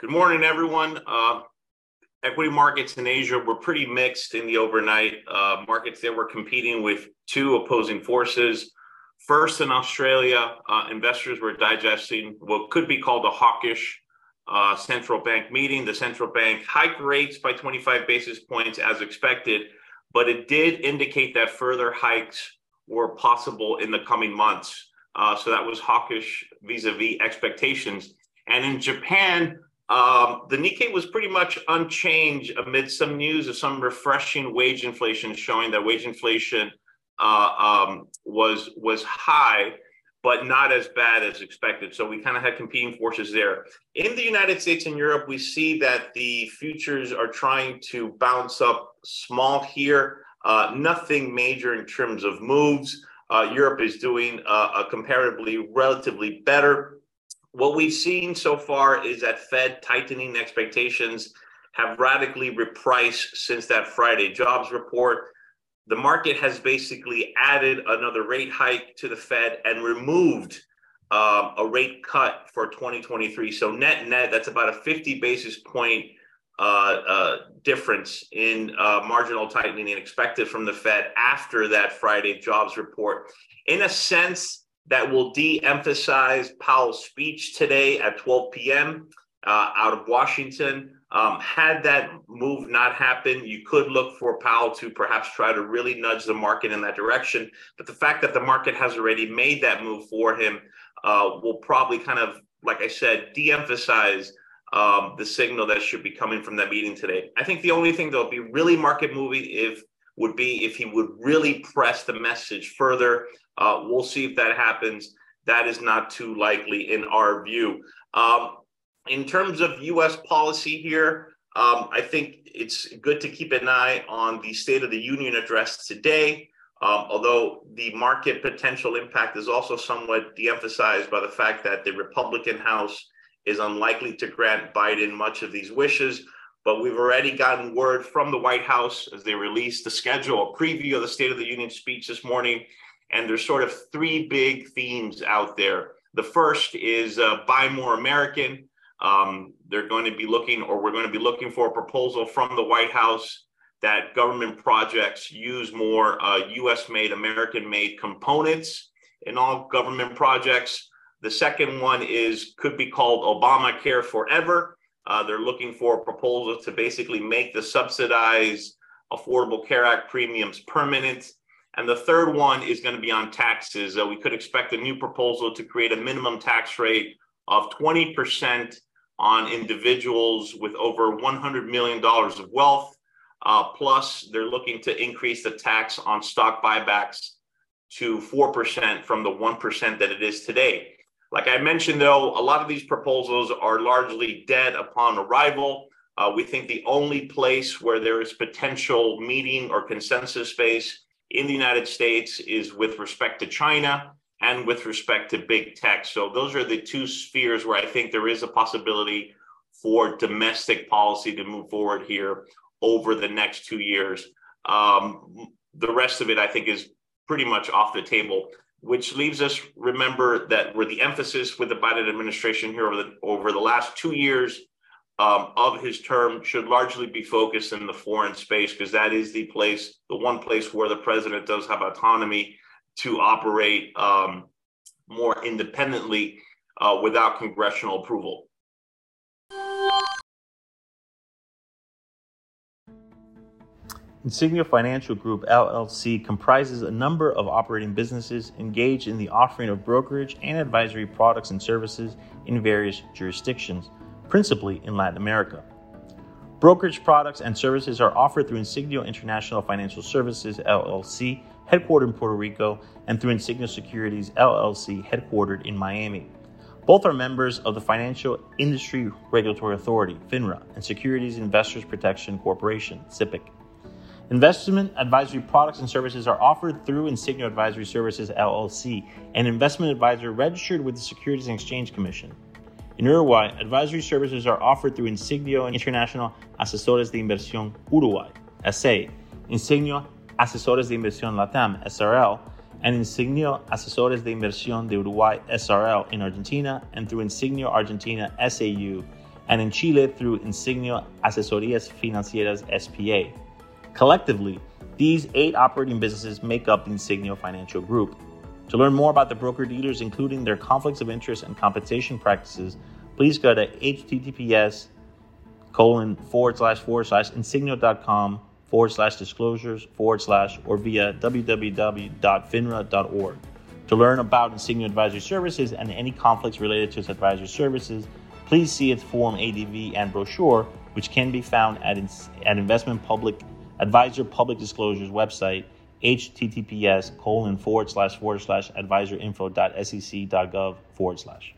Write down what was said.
Good morning, everyone. Uh, equity markets in Asia were pretty mixed in the overnight. Uh, markets that were competing with two opposing forces. First, in Australia, uh, investors were digesting what could be called a hawkish uh, central bank meeting. The central bank hiked rates by 25 basis points as expected, but it did indicate that further hikes were possible in the coming months. Uh, so that was hawkish vis a vis expectations. And in Japan, um, the Nikkei was pretty much unchanged amid some news of some refreshing wage inflation, showing that wage inflation uh, um, was was high, but not as bad as expected. So we kind of had competing forces there. In the United States and Europe, we see that the futures are trying to bounce up small here. Uh, nothing major in terms of moves. Uh, Europe is doing uh, comparatively relatively better what we've seen so far is that Fed tightening expectations have radically repriced since that Friday jobs report. The market has basically added another rate hike to the Fed and removed um, a rate cut for 2023. So net net, that's about a 50 basis point uh, uh, difference in uh, marginal tightening expected from the Fed after that Friday jobs report. In a sense, that will de emphasize Powell's speech today at 12 p.m. Uh, out of Washington. Um, had that move not happened, you could look for Powell to perhaps try to really nudge the market in that direction. But the fact that the market has already made that move for him uh, will probably kind of, like I said, de emphasize um, the signal that should be coming from that meeting today. I think the only thing that'll be really market moving if would be if he would really press the message further. Uh, we'll see if that happens. That is not too likely in our view. Um, in terms of U.S. policy here, um, I think it's good to keep an eye on the State of the Union address today. Um, although the market potential impact is also somewhat de emphasized by the fact that the Republican House is unlikely to grant Biden much of these wishes. But we've already gotten word from the White House as they released the schedule, a preview of the State of the Union speech this morning. And there's sort of three big themes out there. The first is uh, buy more American. Um, they're going to be looking, or we're going to be looking for a proposal from the White House that government projects use more uh, US made, American made components in all government projects. The second one is could be called Obamacare Forever. Uh, they're looking for a proposal to basically make the subsidized Affordable Care Act premiums permanent. And the third one is going to be on taxes. Uh, we could expect a new proposal to create a minimum tax rate of 20% on individuals with over $100 million of wealth. Uh, plus, they're looking to increase the tax on stock buybacks to 4% from the 1% that it is today. Like I mentioned, though, a lot of these proposals are largely dead upon arrival. Uh, we think the only place where there is potential meeting or consensus space in the United States is with respect to China and with respect to big tech. So those are the two spheres where I think there is a possibility for domestic policy to move forward here over the next two years. Um, the rest of it, I think, is pretty much off the table which leaves us remember that where the emphasis with the Biden administration here over the, over the last two years um, of his term should largely be focused in the foreign space because that is the place, the one place where the president does have autonomy to operate um, more independently uh, without congressional approval. Insigneo Financial Group LLC comprises a number of operating businesses engaged in the offering of brokerage and advisory products and services in various jurisdictions, principally in Latin America. Brokerage products and services are offered through Insigneo International Financial Services LLC, headquartered in Puerto Rico, and through Insigneo Securities LLC, headquartered in Miami. Both are members of the Financial Industry Regulatory Authority, FINRA, and Securities Investors Protection Corporation, SIPC. Investment advisory products and services are offered through Insigneo Advisory Services LLC, an investment advisor registered with the Securities and Exchange Commission. In Uruguay, advisory services are offered through Insigneo International Asesores de Inversión Uruguay, SA, Insigneo Asesores de Inversión Latam, SRL, and Insigneo Asesores de Inversión de Uruguay, SRL, in Argentina, and through Insigneo Argentina SAU and in Chile through Insigneo Asesorías Financieras SPA. Collectively, these eight operating businesses make up the Insigneo Financial Group. To learn more about the broker dealers, including their conflicts of interest and compensation practices, please go to https colon forward slash forward slash insigneo.com forward slash disclosures forward slash or via www.finra.org. To learn about Insigneo Advisory Services and any conflicts related to its advisory services, please see its Form ADV and brochure, which can be found at, at Investment Public Advisor Public Disclosures website, https colon forward slash forward slash advisorinfo.sec.gov forward slash.